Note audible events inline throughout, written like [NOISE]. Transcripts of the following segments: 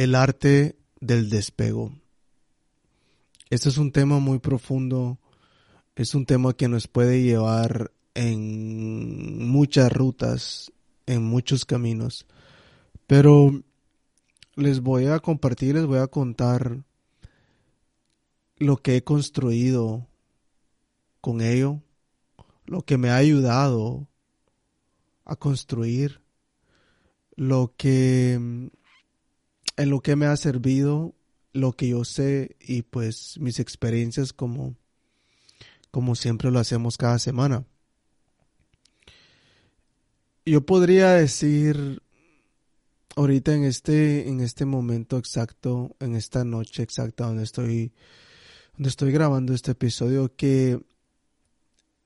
El arte del despego. Este es un tema muy profundo, es un tema que nos puede llevar en muchas rutas, en muchos caminos, pero les voy a compartir, les voy a contar lo que he construido con ello, lo que me ha ayudado a construir, lo que en lo que me ha servido, lo que yo sé y pues mis experiencias como como siempre lo hacemos cada semana. Yo podría decir ahorita en este en este momento exacto, en esta noche exacta donde estoy donde estoy grabando este episodio que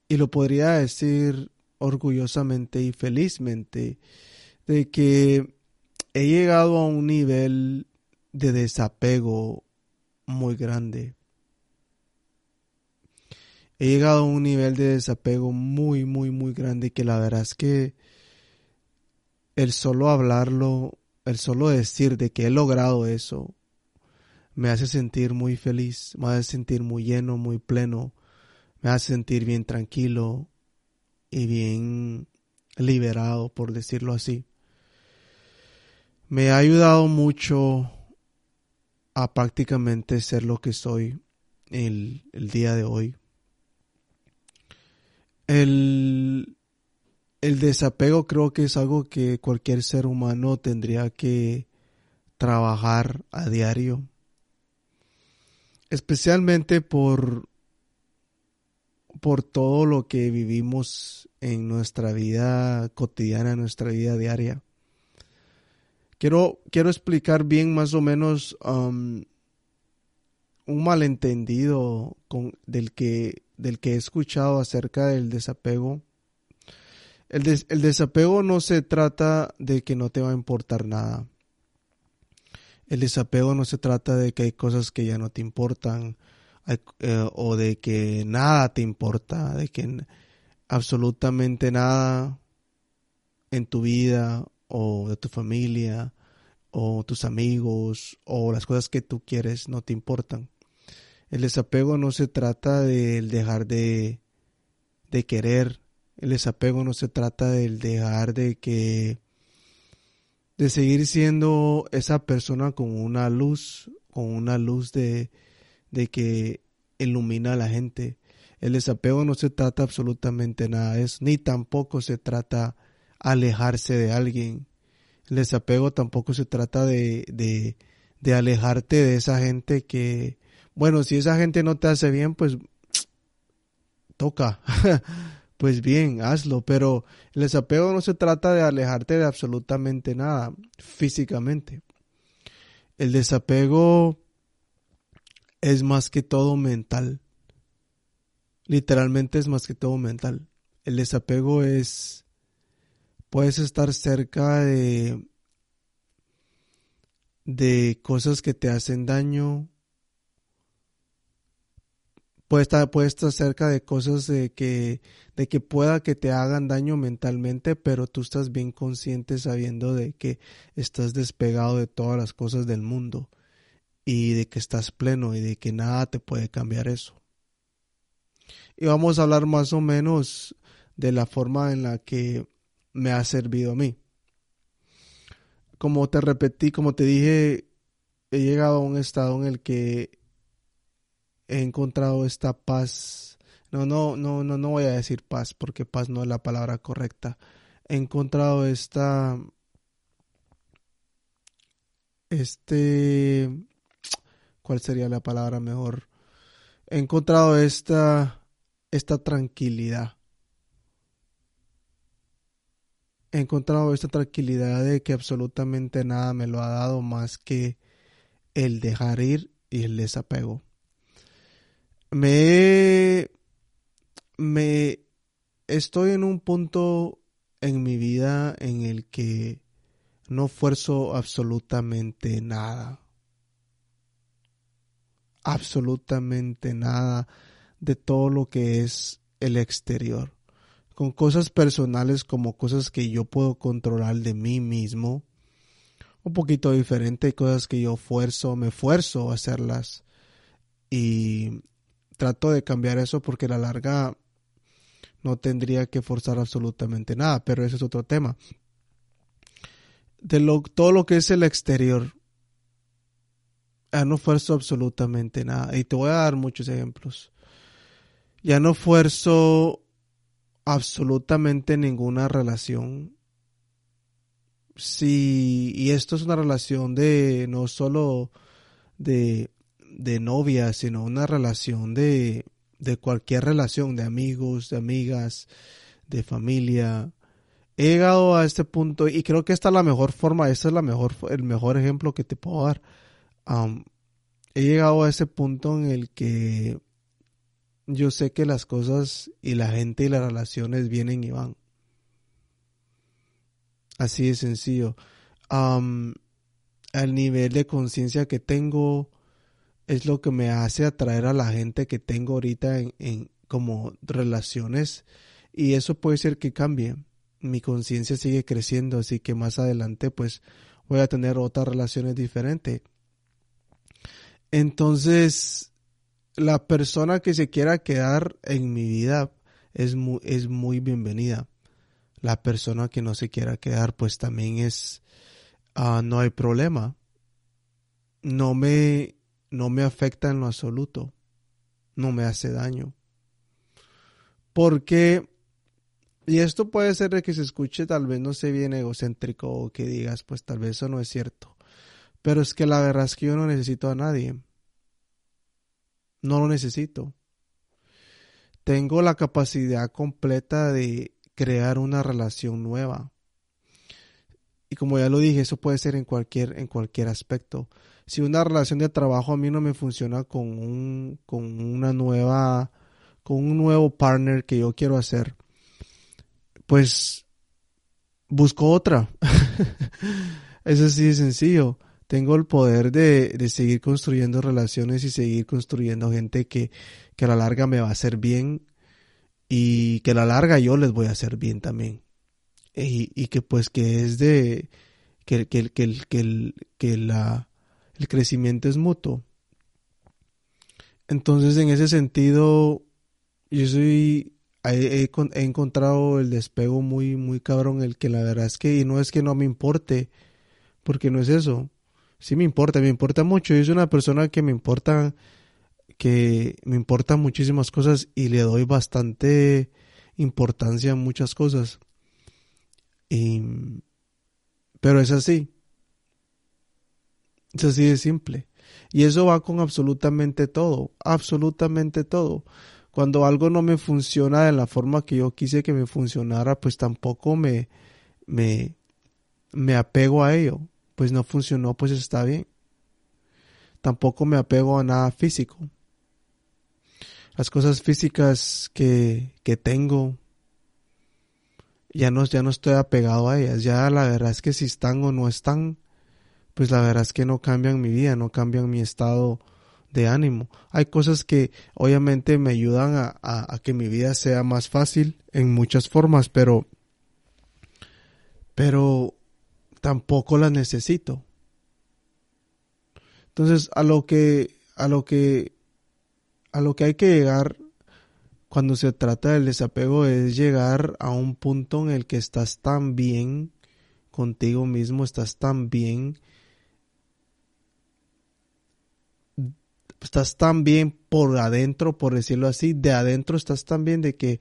y lo podría decir orgullosamente y felizmente de que he llegado a un nivel de desapego muy grande. He llegado a un nivel de desapego muy, muy, muy grande que la verdad es que el solo hablarlo, el solo decir de que he logrado eso, me hace sentir muy feliz, me hace sentir muy lleno, muy pleno, me hace sentir bien tranquilo y bien liberado, por decirlo así. Me ha ayudado mucho a prácticamente ser lo que soy el, el día de hoy. El, el desapego creo que es algo que cualquier ser humano tendría que trabajar a diario. Especialmente por por todo lo que vivimos en nuestra vida cotidiana, en nuestra vida diaria. Quiero, quiero explicar bien más o menos um, un malentendido del, que, del que he escuchado acerca del desapego. El, el desapego no se trata de que no te va a importar nada. El desapego no se trata de que hay cosas que ya no te importan eh, o de que nada te importa, de que absolutamente nada en tu vida o de tu familia o tus amigos o las cosas que tú quieres no te importan. El desapego no se trata del dejar de, de querer, el desapego no se trata del dejar de que de seguir siendo esa persona con una luz, con una luz de, de que ilumina a la gente. El desapego no se trata absolutamente nada de eso, ni tampoco se trata alejarse de alguien. El desapego tampoco se trata de, de, de alejarte de esa gente que, bueno, si esa gente no te hace bien, pues [TSK] toca. [LAUGHS] pues bien, hazlo, pero el desapego no se trata de alejarte de absolutamente nada físicamente. El desapego es más que todo mental. Literalmente es más que todo mental. El desapego es... Puedes estar cerca de... de cosas que te hacen daño. Puedes estar, estar cerca de cosas de que, de que pueda que te hagan daño mentalmente, pero tú estás bien consciente sabiendo de que estás despegado de todas las cosas del mundo y de que estás pleno y de que nada te puede cambiar eso. Y vamos a hablar más o menos de la forma en la que me ha servido a mí. Como te repetí, como te dije, he llegado a un estado en el que he encontrado esta paz. No, no, no, no, no voy a decir paz porque paz no es la palabra correcta. He encontrado esta, este, ¿cuál sería la palabra mejor? He encontrado esta, esta tranquilidad. He encontrado esta tranquilidad de que absolutamente nada me lo ha dado más que el dejar ir y el desapego. Me, me estoy en un punto en mi vida en el que no fuerzo absolutamente nada absolutamente nada de todo lo que es el exterior. Con cosas personales como cosas que yo puedo controlar de mí mismo un poquito diferente, cosas que yo fuerzo, me esfuerzo a hacerlas y trato de cambiar eso porque a la larga no tendría que forzar absolutamente nada, pero ese es otro tema. De lo, todo lo que es el exterior, ya no esfuerzo absolutamente nada. Y te voy a dar muchos ejemplos. Ya no esfuerzo absolutamente ninguna relación. Sí, y esto es una relación de no solo de, de novia, sino una relación de, de cualquier relación, de amigos, de amigas, de familia. He llegado a este punto y creo que esta es la mejor forma, este es la mejor, el mejor ejemplo que te puedo dar he llegado a ese punto en el que yo sé que las cosas y la gente y las relaciones vienen y van. Así de sencillo. el nivel de conciencia que tengo es lo que me hace atraer a la gente que tengo ahorita en, en como relaciones y eso puede ser que cambie. Mi conciencia sigue creciendo, así que más adelante pues voy a tener otras relaciones diferentes. Entonces, la persona que se quiera quedar en mi vida es muy, es muy bienvenida. La persona que no se quiera quedar, pues también es, ah, no hay problema. No me, no me afecta en lo absoluto. No me hace daño. Porque, y esto puede ser de que se escuche tal vez no sé bien egocéntrico o que digas, pues tal vez eso no es cierto. Pero es que la verdad es que yo no necesito a nadie. No lo necesito. Tengo la capacidad completa de crear una relación nueva. Y como ya lo dije, eso puede ser en cualquier, en cualquier aspecto. Si una relación de trabajo a mí no me funciona con un, con una nueva, con un nuevo partner que yo quiero hacer, pues busco otra. [LAUGHS] Eso sí es sencillo tengo el poder de, seguir construyendo relaciones y seguir construyendo gente que, a la larga me va a hacer bien y que a la larga yo les voy a hacer bien también. Y, que pues que es de que, que, que, que, que la, el crecimiento es mutuo. Entonces en ese sentido yo soy he, he, encontrado el despego muy muy cabrón el que la verdad es que y no es que no me importe porque no es eso sí me importa, me importa mucho. Soy una persona que me importa, que me importan muchísimas cosas y le doy bastante importancia a muchas cosas. Y, pero es así. Es así de simple. Y eso va con absolutamente todo, absolutamente todo. Cuando algo no me funciona de la forma que yo quise que me funcionara, pues tampoco me, me, me apego a ello pues no funcionó, pues está bien. Tampoco me apego a nada físico. Las cosas físicas que, que tengo, ya no, ya no estoy apegado a ellas. Ya la verdad es que si están o no están, pues la verdad es que no cambian mi vida, no cambian mi estado de ánimo. Hay cosas que obviamente me ayudan a, a, que mi vida sea más fácil en muchas formas, pero, pero tampoco las necesito. Entonces, a lo que, a lo que, a lo que hay que llegar cuando se trata del desapego es llegar a un punto en el que estás tan bien contigo mismo, estás tan bien, estás tan bien por adentro, por decirlo así, de adentro estás tan bien de que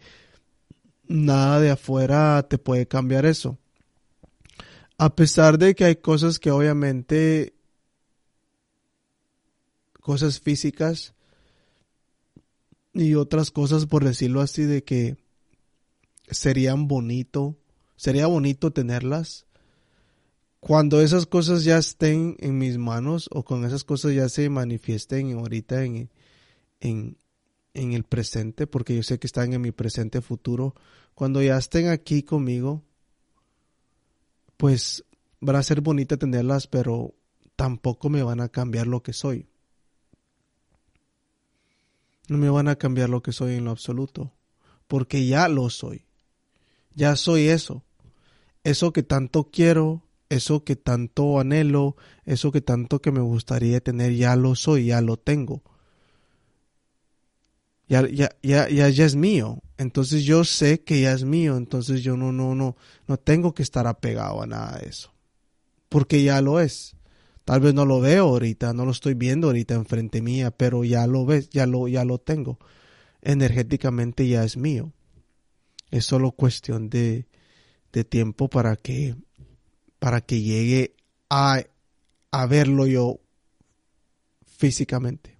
nada de afuera te puede cambiar eso. A pesar de que hay cosas que obviamente, cosas físicas y otras cosas, por decirlo así, de que serían bonito, sería bonito tenerlas. Cuando esas cosas ya estén en mis manos o con esas cosas ya se manifiesten ahorita en, en, en el presente, porque yo sé que están en mi presente futuro, cuando ya estén aquí conmigo, pues van a ser bonitas tenerlas, pero tampoco me van a cambiar lo que soy. No me van a cambiar lo que soy en lo absoluto, porque ya lo soy. Ya soy eso. Eso que tanto quiero, eso que tanto anhelo, eso que tanto que me gustaría tener, ya lo soy, ya lo tengo. Ya, ya, ya, ya, ya es mío. Entonces yo sé que ya es mío. Entonces yo no, no, no, no tengo que estar apegado a nada de eso. Porque ya lo es. Tal vez no lo veo ahorita, no lo estoy viendo ahorita enfrente mía, pero ya lo ves, ya lo, ya lo tengo. Energéticamente ya es mío. Es solo cuestión de, de tiempo para que, para que llegue a, a verlo yo físicamente.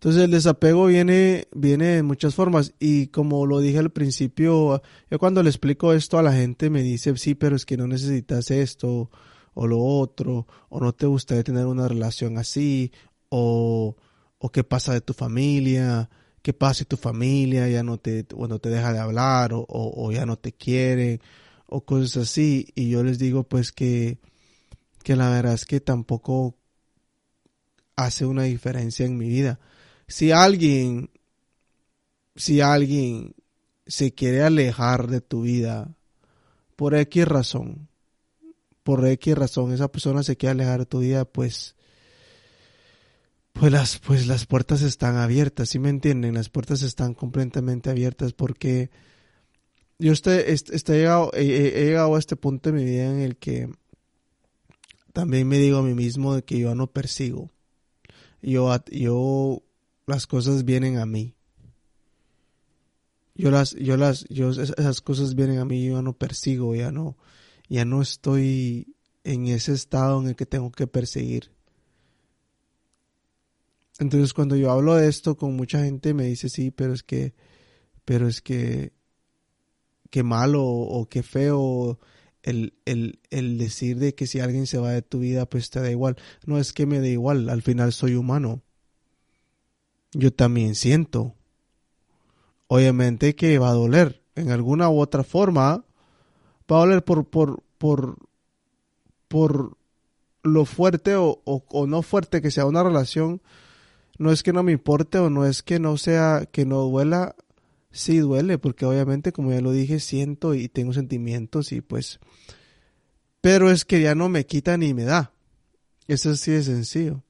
Entonces el desapego viene, viene en muchas formas y como lo dije al principio, yo cuando le explico esto a la gente me dice, sí, pero es que no necesitas esto o lo otro, o no te gustaría tener una relación así, o, o qué pasa de tu familia, qué pasa si tu familia ya no te, bueno, te deja de hablar o, o, ya no te quiere, o cosas así. Y yo les digo pues que, que la verdad es que tampoco hace una diferencia en mi vida si alguien, si alguien se quiere alejar de tu vida por X razón, por X razón, esa persona se quiere alejar de tu vida, pues, pues las, pues las puertas están abiertas, ¿sí me entienden? Las puertas están completamente abiertas porque yo estoy, estoy llegado, he, llegado a este punto de mi vida en el que también me digo a mí mismo de que yo no persigo. Yo, yo las cosas vienen a mí. Yo las, yo las, yo, esas cosas vienen a mí, yo ya no persigo, ya no, ya no estoy en ese estado en el que tengo que perseguir. Entonces cuando yo hablo de esto con mucha gente me dice sí, pero es que, pero es que, qué malo o qué feo el, el, el decir de que si alguien se va de tu vida pues te da igual. No es que me da igual, al final soy humano yo también siento. Obviamente que va a doler. En alguna u otra forma, va a doler por, por, por, por lo fuerte o, o, no fuerte que sea una relación. No es que no me importe o no es que no sea, que no duela. Sí duele, porque obviamente, como ya lo dije, siento y tengo sentimientos y pues... Pero es que ya no me quita ni me da. Eso sí es sencillo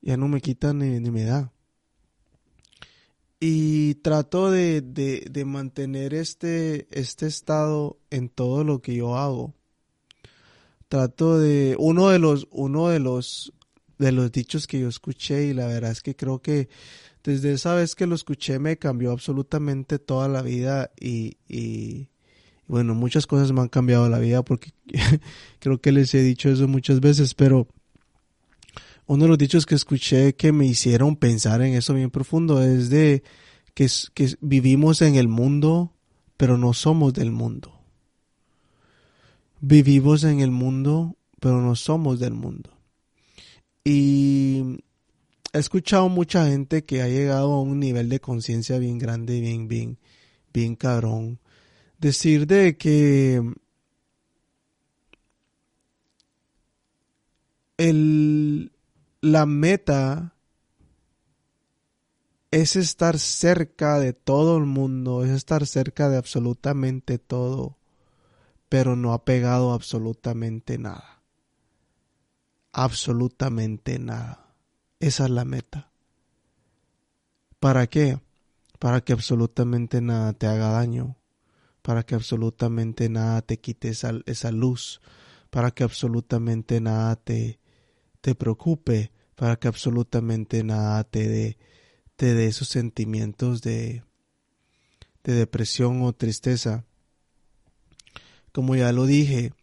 ya no me quita ni, me da. Y trato de, de, mantener este, este estado en todo lo que yo hago. Trato de, uno de los, uno de los, de los dichos que yo escuché y la verdad es que creo que desde esa vez que lo escuché me cambió absolutamente toda la vida y, y bueno, muchas cosas me han cambiado la vida porque [LAUGHS] creo que les he dicho eso muchas veces, pero uno de los dichos que escuché que me hicieron pensar en eso bien profundo es de que, vivimos en el mundo, pero no somos del mundo. Vivimos en el mundo, pero no somos del mundo. Y he escuchado mucha gente que ha llegado a un nivel de conciencia bien grande, bien, bien, bien cabrón. Decir de que el, la meta es estar cerca de todo el mundo, es estar cerca de absolutamente todo, pero no ha pegado absolutamente nada. Absolutamente nada. Esa es la meta. ¿Para qué? Para que absolutamente nada te haga daño, para que absolutamente nada te quite esa, esa luz, para que absolutamente nada te, te preocupe, para que absolutamente nada te dé, te esos sentimientos de, de depresión o tristeza. Como ya lo dije,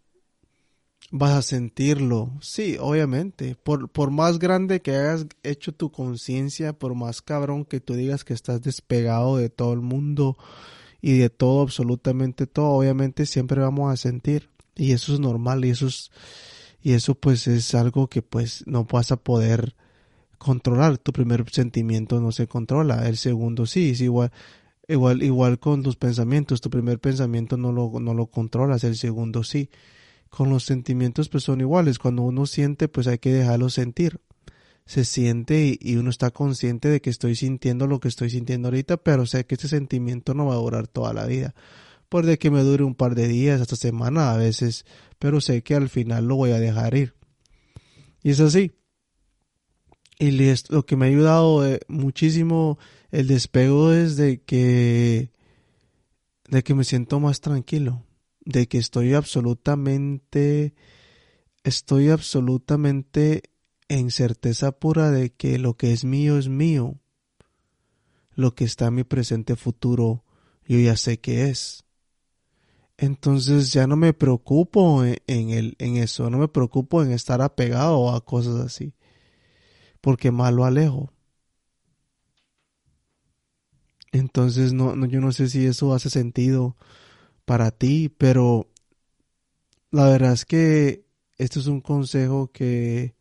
vas a sentirlo, sí, obviamente, por, por más grande que hayas hecho tu conciencia, por más cabrón que tú digas que estás despegado de todo el mundo y de todo, absolutamente todo, obviamente siempre vamos a sentir. Y eso es normal y eso es, y eso pues es algo que pues no vas a poder controlar. Tu primer sentimiento no se controla, el segundo sí, es igual, igual, igual con tus pensamientos, tu primer pensamiento no lo, no lo controlas, el segundo sí. Con los sentimientos pues son iguales, cuando uno siente pues hay que dejarlo sentir. Se siente y, uno está consciente de que estoy sintiendo lo que estoy sintiendo ahorita, pero sé que este sentimiento no va a durar toda la vida Puede que me dure un par de días, hasta semana a veces, pero sé que al final lo voy a dejar ir. Y es así. Y lo que me ha ayudado eh, muchísimo el despego es de que, de que me siento más tranquilo, de que estoy absolutamente, estoy absolutamente en certeza pura de que lo que es mío es mío. Lo que está en mi presente futuro, yo ya sé que es. Entonces ya no me preocupo en, el, en eso, no me preocupo en estar apegado a cosas así, porque más lo alejo. Entonces no, no, yo no sé si eso hace sentido para ti, pero la verdad es que esto es un consejo que,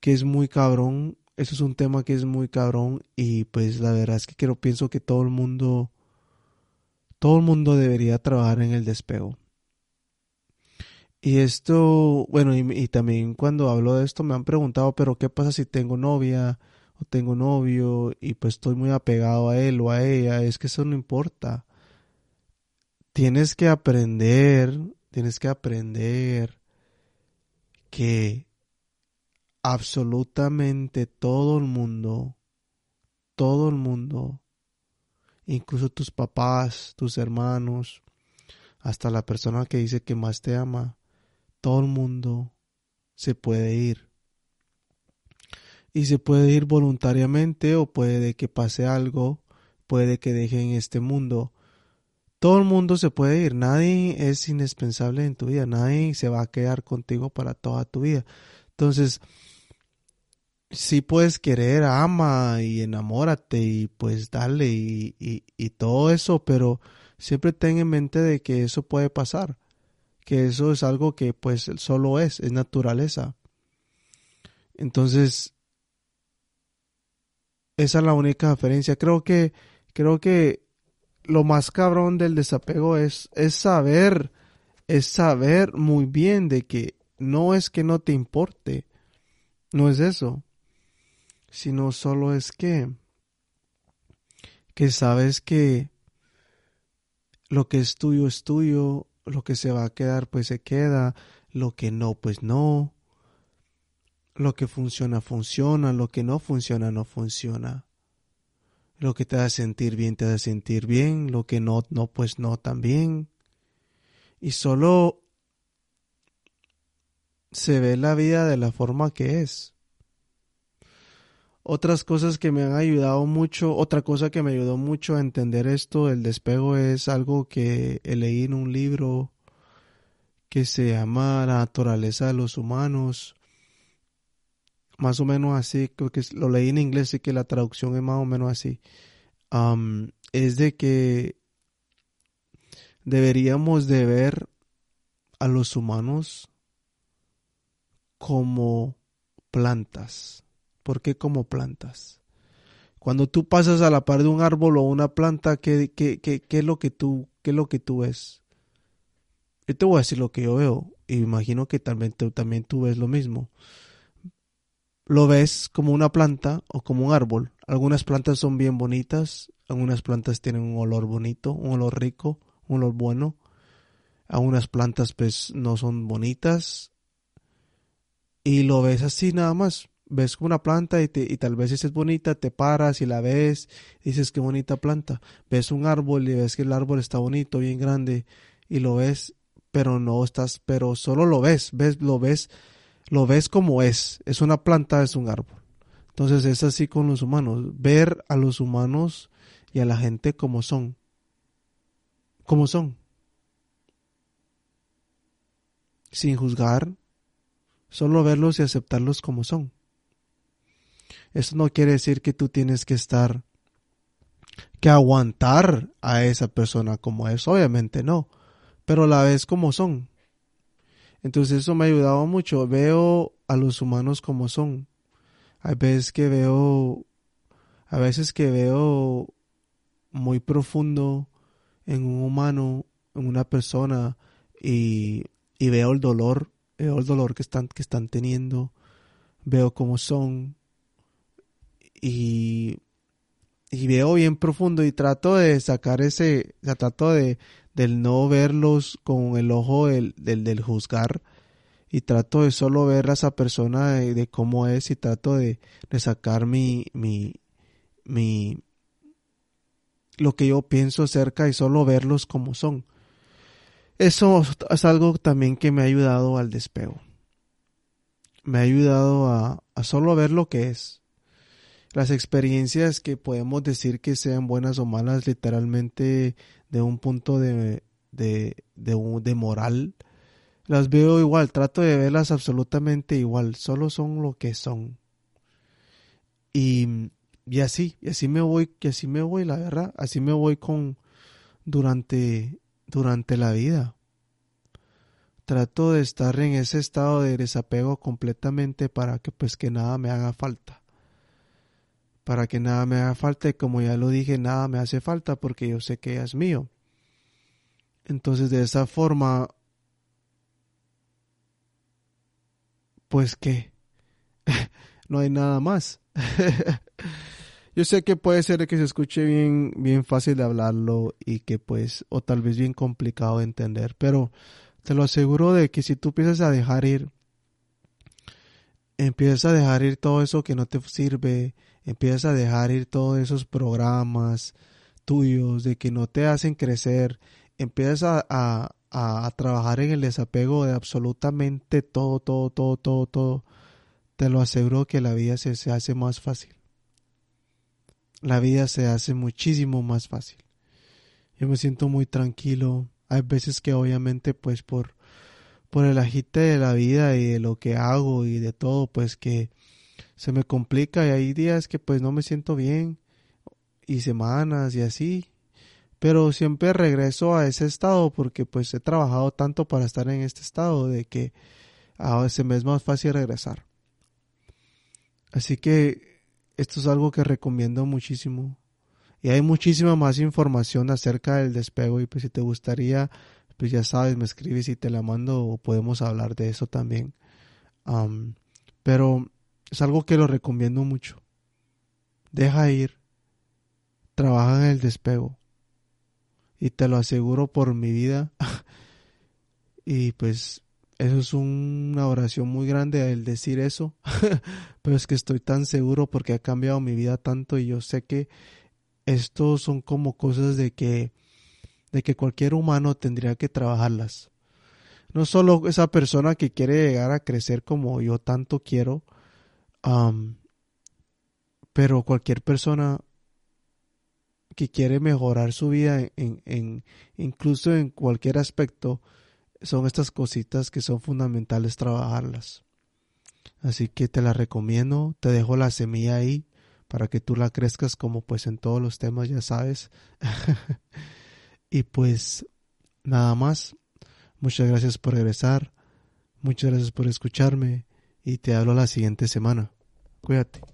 que es muy cabrón. Eso es un tema que es muy cabrón y pues la verdad es que quiero, pienso que todo el mundo todo el mundo debería trabajar en el despego. Y esto, bueno, y, también cuando hablo de esto me han preguntado, pero ¿qué pasa si tengo novia o tengo novio y pues estoy muy apegado a él o a ella? Es que eso no importa. Tienes que aprender, tienes que aprender que absolutamente todo el mundo, todo el mundo incluso tus papás, tus hermanos, hasta la persona que dice que más te ama, todo el mundo se puede ir. Y se puede ir voluntariamente o puede que pase algo, puede que dejen este mundo. Todo el mundo se puede ir, nadie es indispensable en tu vida, nadie se va a quedar contigo para toda tu vida. Entonces, sí puedes querer, ama y enamórate y pues dale y, y, todo eso, pero siempre ten en mente de que eso puede pasar, que eso es algo que pues solo es, es naturaleza. Entonces, esa es la única diferencia. Creo que, creo que lo más cabrón del desapego es, es saber, es saber muy bien de que no es que no te importe, no es eso sino solo es que, que sabes que lo que es tuyo es tuyo, lo que se va a quedar pues se queda, lo que no pues no, lo que funciona funciona, lo que no funciona no funciona. Lo que te hace sentir bien te hace sentir bien, lo que no, no pues no también. Y solo se ve la vida de la forma que es. Otras cosas que me han ayudado mucho, otra cosa que me ayudó mucho a entender esto, el despego, es algo que leí en un libro que se llama La naturaleza de los humanos. Más o menos así, creo que lo leí en inglés y que la traducción es más o menos así. es de que deberíamos de ver a los humanos como plantas ¿Por qué como plantas? Cuando tú pasas a la par de un árbol o una planta, ¿qué, qué, qué, qué es lo que tú, qué es lo que tú ves? Yo te voy a decir lo que yo veo y imagino que también, tú, también tú ves lo mismo. Lo ves como una planta o como un árbol. Algunas plantas son bien bonitas, algunas plantas tienen un olor bonito, un olor rico, un olor bueno. Algunas plantas pues no son bonitas y lo ves así nada más ves una planta y, y tal vez es bonita, te paras y la ves, dices qué bonita planta. Ves un árbol y ves que el árbol está bonito, bien grande y lo ves, pero no estás, pero solo lo ves, ves, lo ves, lo ves como es. Es una planta, es un árbol. Entonces es así con los humanos, ver a los humanos y a la gente como son. Como son. Sin juzgar, solo verlos y aceptarlos como son. Eso no quiere decir que tú tienes que estar, que aguantar a esa persona como es. Obviamente no, pero la ves como son. Entonces eso me ha ayudado mucho. Veo a los humanos como son. Hay veces que veo, a veces que veo muy profundo en un humano, en una persona y, y veo el dolor, veo el dolor que están, que están teniendo, veo cómo son, y, y veo bien profundo y trato de sacar ese, o trato de, del no verlos con el ojo del, del, juzgar y trato de solo ver a esa persona de, cómo es y trato de, de sacar mi, mi, mi, lo que yo pienso acerca y solo verlos como son. Eso es algo también que me ha ayudado al despego. Me ha ayudado a, a solo ver lo que es las experiencias que podemos decir que sean buenas o malas literalmente de un punto de, de, de, moral, las veo igual, trato de verlas absolutamente igual, solo son lo que son. Y, y así, y así me voy, y así me voy, la verdad, así me voy con durante, durante la vida. Trato de estar en ese estado de desapego completamente para que pues que nada me haga falta para que nada me haga falta y como ya lo dije, nada me hace falta porque yo sé que es mío. Entonces de esa forma, pues que [LAUGHS] no hay nada más. [LAUGHS] yo sé que puede ser que se escuche bien, bien fácil de hablarlo y que pues, o tal vez bien complicado de entender, pero te lo aseguro de que si tú empiezas a dejar ir, empiezas a dejar ir todo eso que no te sirve, empiezas a dejar ir todos esos programas tuyos de que no te hacen crecer, empiezas a, a, trabajar en el desapego de absolutamente todo, todo, todo, todo, todo, te lo aseguro que la vida se, se hace más fácil. La vida se hace muchísimo más fácil. Yo me siento muy tranquilo. Hay veces que obviamente pues por, por el agite de la vida y de lo que hago y de todo, pues que se me complica y hay días que pues no me siento bien y semanas y así. Pero siempre regreso a ese estado porque pues he trabajado tanto para estar en este estado de que a veces me es más fácil regresar. Así que esto es algo que recomiendo muchísimo. Y hay muchísima más información acerca del despego y pues si te gustaría, pues ya sabes, me escribes y te la mando o podemos hablar de eso también. pero es algo que lo recomiendo mucho. Deja ir. Trabaja en el despego. Y te lo aseguro por mi vida. [LAUGHS] y pues eso es una oración muy grande el decir eso. [LAUGHS] Pero es que estoy tan seguro porque ha cambiado mi vida tanto y yo sé que esto son como cosas de que de que cualquier humano tendría que trabajarlas. No solo esa persona que quiere llegar a crecer como yo tanto quiero, pero cualquier persona que quiere mejorar su vida en, incluso en cualquier aspecto, son estas cositas que son fundamentales trabajarlas. Así que te la recomiendo, te dejo la semilla ahí para que tú la crezcas como pues en todos los temas ya sabes. [LAUGHS] y pues nada más. Muchas gracias por regresar. Muchas gracias por escucharme y te hablo la siguiente semana. Cuídate.